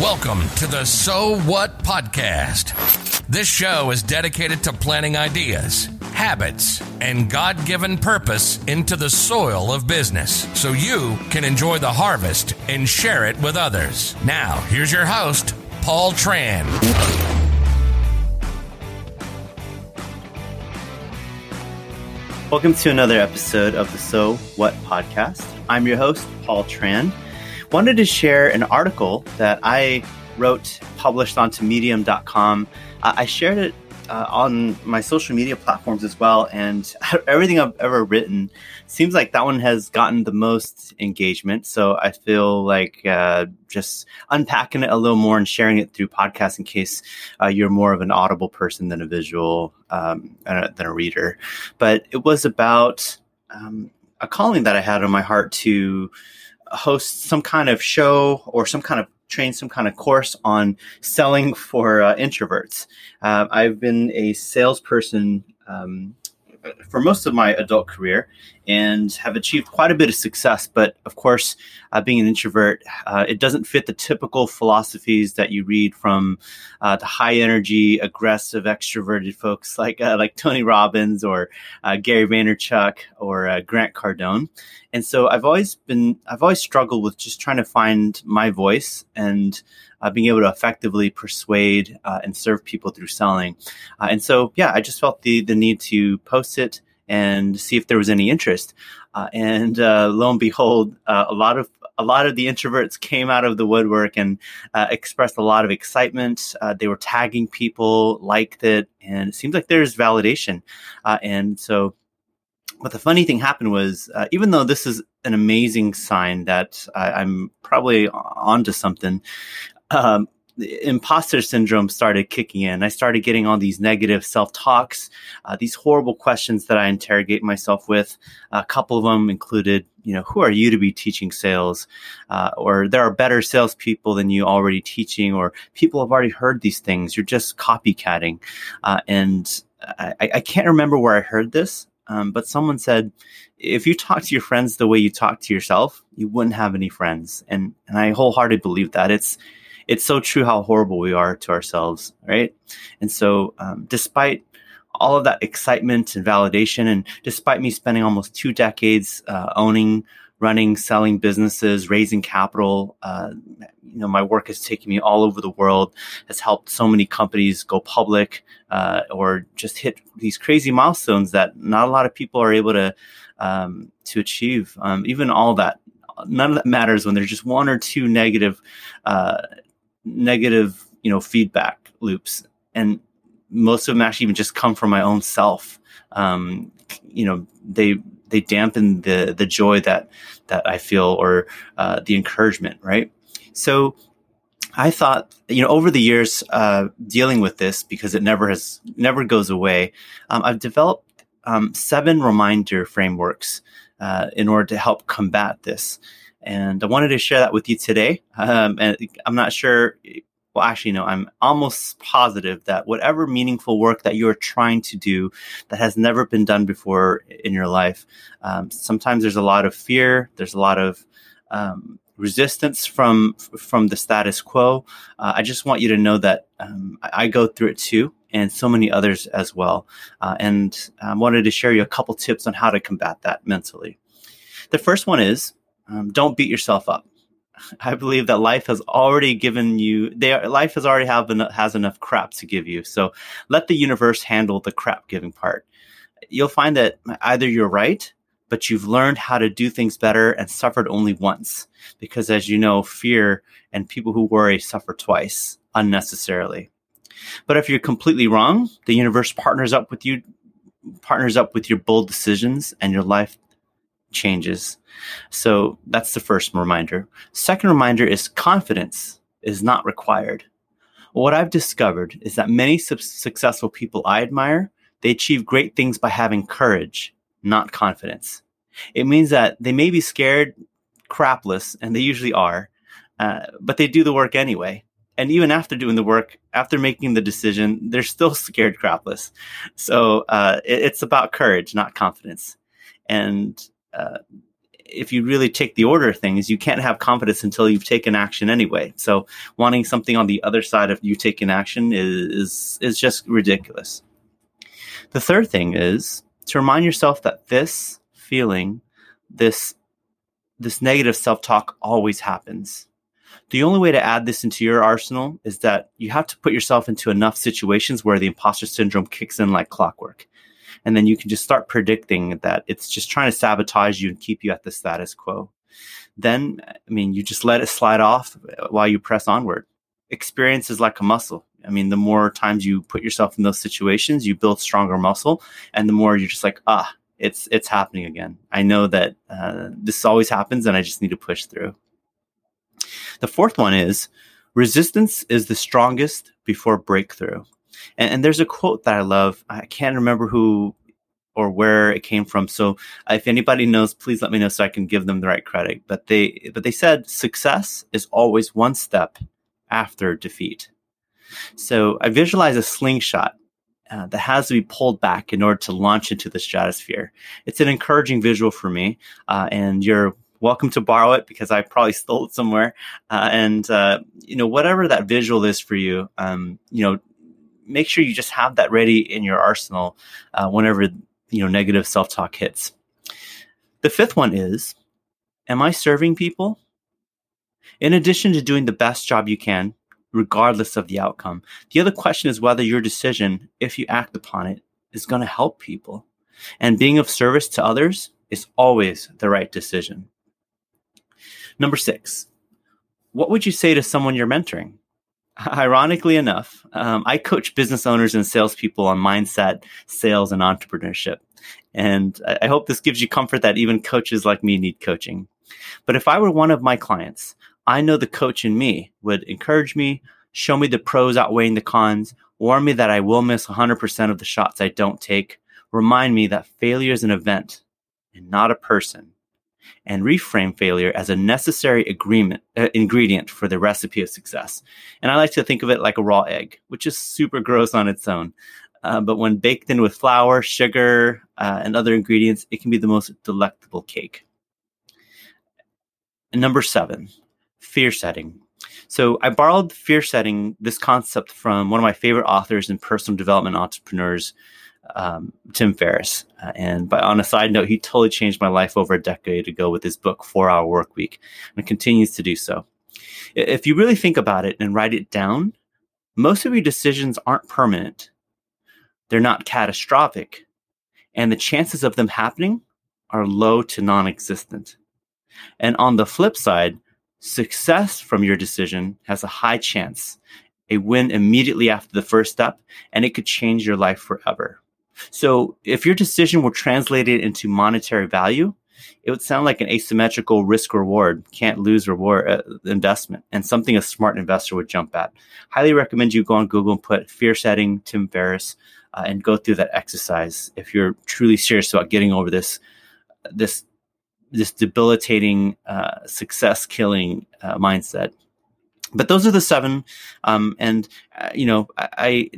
Welcome to the So What Podcast. This show is dedicated to planting ideas, habits, and God given purpose into the soil of business so you can enjoy the harvest and share it with others. Now, here's your host, Paul Tran. Welcome to another episode of the So What podcast. I'm your host, Paul Tran wanted to share an article that I wrote, published onto medium.com. Uh, I shared it uh, on my social media platforms as well. And everything I've ever written seems like that one has gotten the most engagement. So I feel like uh, just unpacking it a little more and sharing it through podcasts in case uh, you're more of an audible person than a visual, um, than a reader. But it was about um, a calling that I had on my heart to host some kind of show or some kind of train some kind of course on selling for uh, introverts. Uh, I've been a salesperson um, for most of my adult career and have achieved quite a bit of success. But of course, uh, being an introvert, uh, it doesn't fit the typical philosophies that you read from uh, the high energy, aggressive, extroverted folks like uh, like Tony Robbins or uh, Gary Vaynerchuk or uh, Grant Cardone. And so I've always been, I've always struggled with just trying to find my voice and being able to effectively persuade and serve people through selling. And so, yeah, I just felt the the need to post it and see if there was any interest. Uh, and uh, lo and behold, uh, a lot of a lot of the introverts came out of the woodwork and expressed a lot of excitement. they were tagging people, liked it, and it seems like there's validation. and so but the funny thing happened was, uh, even though this is an amazing sign that I, am probably onto something, um, imposter syndrome started kicking in. I started getting all these negative self talks, uh, these horrible questions that I interrogate myself with. A couple of them included, you know, who are you to be teaching sales? Uh, or there are better salespeople than you already teaching, or people have already heard these things. You're just copycatting. Uh, and I, I, can't remember where I heard this, um, but someone said, if you talk to your friends the way you talk to yourself, you wouldn't have any friends. And, and I wholeheartedly believe that. It's, it's so true how horrible we are to ourselves, right? And so, um, despite all of that excitement and validation, and despite me spending almost two decades uh, owning, running, selling businesses, raising capital, uh, you know, my work has taken me all over the world, has helped so many companies go public uh, or just hit these crazy milestones that not a lot of people are able to um, to achieve. Um, even all that, none of that matters when there's just one or two negative uh, negative, you know, feedback loops, and most of them actually even just come from my own self. Um, you know, they they dampen the the joy that that I feel or uh, the encouragement, right? So I thought, you know, over the years uh, dealing with this because it never has never goes away. Um, I've developed um, seven reminder frameworks uh, in order to help combat this, and I wanted to share that with you today. Um, and I'm not sure. Well, actually, no, I'm almost positive that whatever meaningful work that you're trying to do that has never been done before in your life, um, sometimes there's a lot of fear, there's a lot of um, resistance from from the status quo. Uh, I just want you to know that um, I, I, go through it too, and so many others as well. Uh, and I wanted to share you a couple tips on how to combat that mentally. The first one is um, don't beat yourself up. I believe that life has already given you. They, life has already have has enough crap to give you. So let the universe handle the crap giving part. You'll find that either you're right but you've learned how to do things better and suffered only once. Because as you know, fear and people who worry suffer twice unnecessarily. But if you're completely wrong, the universe partners up with you, partners up with your bold decisions and your life changes. So that's the first reminder. Second reminder is confidence is not required. What I've discovered is that many su- successful people I admire, they achieve great things by having courage not confidence. It means that they may be scared crapless, and they usually are, uh, but they do the work anyway. And even after doing the work, after making the decision, they're still scared crapless. So uh, it, it's about courage, not confidence. And if you really take the order of things, you can't have confidence until you've taken action anyway. So wanting something on the other side of you taking action is, is, is just ridiculous. The third thing is to remind yourself that this feeling, this, this negative self-talk always happens. The only way to add this into your arsenal is that you have to put yourself into enough situations where the imposter syndrome kicks in like clockwork. And then you can just start predicting that it's just trying to sabotage you and keep you at the status quo. Then, I mean, you just let it slide off while you press onward. Experience is like a muscle. I mean, the more times you put yourself in those situations, you build stronger muscle, and the more you're just like, ah, it's it's happening again. I know that uh, this always happens, and I just need to push through. The fourth one is resistance is the strongest before breakthrough. And, and, there's a quote that I love. I can't remember who or where it came from. So if anybody knows, please let me know so I can give them the right credit. But they but they said success is always one step after defeat. So I visualize a slingshot uh, that has to be pulled back in order to launch into the stratosphere. It's an encouraging visual for me, uh, and you're welcome to borrow it because I probably stole it somewhere. Uh, and uh, you know, whatever that visual is for you, um, you know, make sure you just have that ready in your arsenal uh, whenever you know negative self talk hits. The fifth one is, am I serving people? In addition to doing the best job you can, regardless of the outcome, the other question is whether your decision, if you act upon it, is going to help people. And being of service to others is always the right decision. Number six, what would you say to someone you're mentoring? Ironically enough, um, I coach business owners and salespeople on mindset, sales, and entrepreneurship. And I hope this gives you comfort that even coaches like me need coaching. But if I were one of my clients, I know the coach in me would encourage me, show me the pros outweighing the cons, warn me that I will miss 100% of the shots I don't take, remind me that failure is an event and not a person, and reframe failure as a necessary agreement, uh, ingredient for the recipe of success. And I like to think of it like a raw egg, which is super gross on its own. Uh, but when baked in with flour, sugar, uh, and other ingredients, it can be the most delectable cake. And number seven, fear setting. So I borrowed fear setting, this concept from one of my favorite authors and personal development entrepreneurs, um, Tim Ferriss. Uh, and by, on a side note, he totally changed my life over a decade ago with his book, Four Hour Work Week, and continues to do so. If you really think about it and write it down, most of your decisions aren't permanent. They're not catastrophic. And the chances of them happening are low to non existent. And on the flip side, success from your decision has a high chance, a win immediately after the first step, and it could change your life forever. So if your decision were translated into monetary value, it would sound like an asymmetrical risk reward, can't lose reward uh, investment, and something a smart investor would jump at. Highly recommend you go on Google and put fear setting Tim Ferriss uh, and go through that exercise if you're truly serious about getting over this this this debilitating uh, success killing uh, mindset. But those are the seven, um, and uh, you know I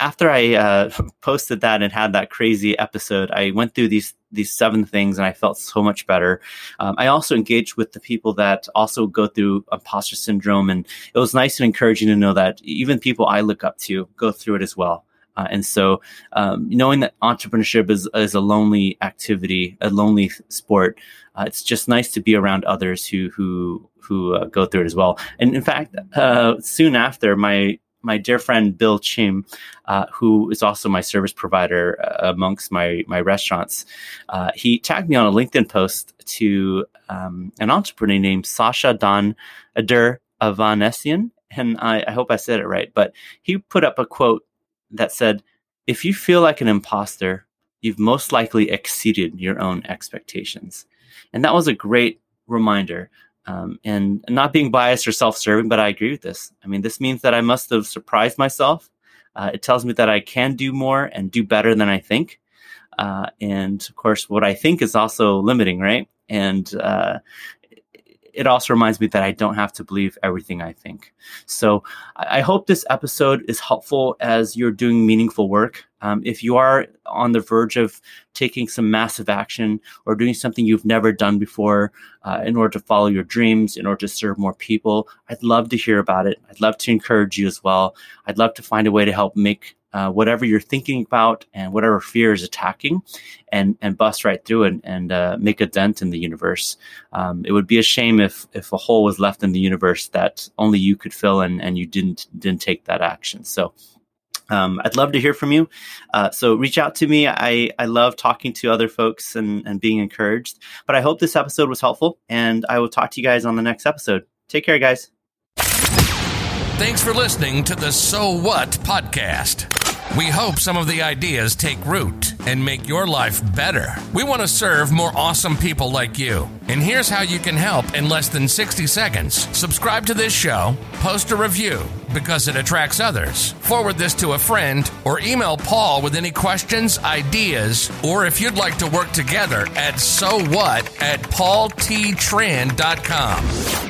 after I uh, posted that and had that crazy episode, I went through these these seven things and I felt so much better. Um, I also engaged with the people that also go through imposter syndrome, and it was nice and encouraging to know that even people I look up to go through it as well. Uh, and so, um, knowing that entrepreneurship is, is a lonely activity, a lonely sport, uh, it's just nice to be around others who who who uh, go through it as well. And in fact, uh, soon after, my my dear friend Bill Chim, uh, who is also my service provider uh, amongst my my restaurants, uh, he tagged me on a LinkedIn post to um, an entrepreneur named Sasha Don Adur Avanesian, and I, I hope I said it right. But he put up a quote that said, "If you feel like an imposter, you've most likely exceeded your own expectations," and that was a great reminder um, and not being biased or self-serving, but I agree with this. I mean, this means that I must have surprised myself. Uh, it tells me that I can do more and do better than I think. Uh, and of course, what I think is also limiting, right? And uh, it also reminds me that I don't have to believe everything I think. So I hope this episode is helpful as you're doing meaningful work. Um, if you are on the verge of taking some massive action or doing something you've never done before uh, in order to follow your dreams, in order to serve more people, I'd love to hear about it. I'd love to encourage you as well. I'd love to find a way to help make uh, whatever you're thinking about and whatever fear is attacking and and bust right through it and uh, make a dent in the universe. Um, it would be a shame if if a hole was left in the universe that only you could fill and and you didn't didn't take that action. So. Um, I'd love to hear from you. Uh, so reach out to me. I, I love talking to other folks and, and being encouraged. But I hope this episode was helpful, and I will talk to you guys on the next episode. Take care, guys. Thanks for listening to the So What podcast. We hope some of the ideas take root and make your life better. We want to serve more awesome people like you. And here's how you can help in less than 60 seconds. Subscribe to this show, post a review because it attracts others. Forward this to a friend or email Paul with any questions, ideas, or if you'd like to work together at so what at paulttran.com.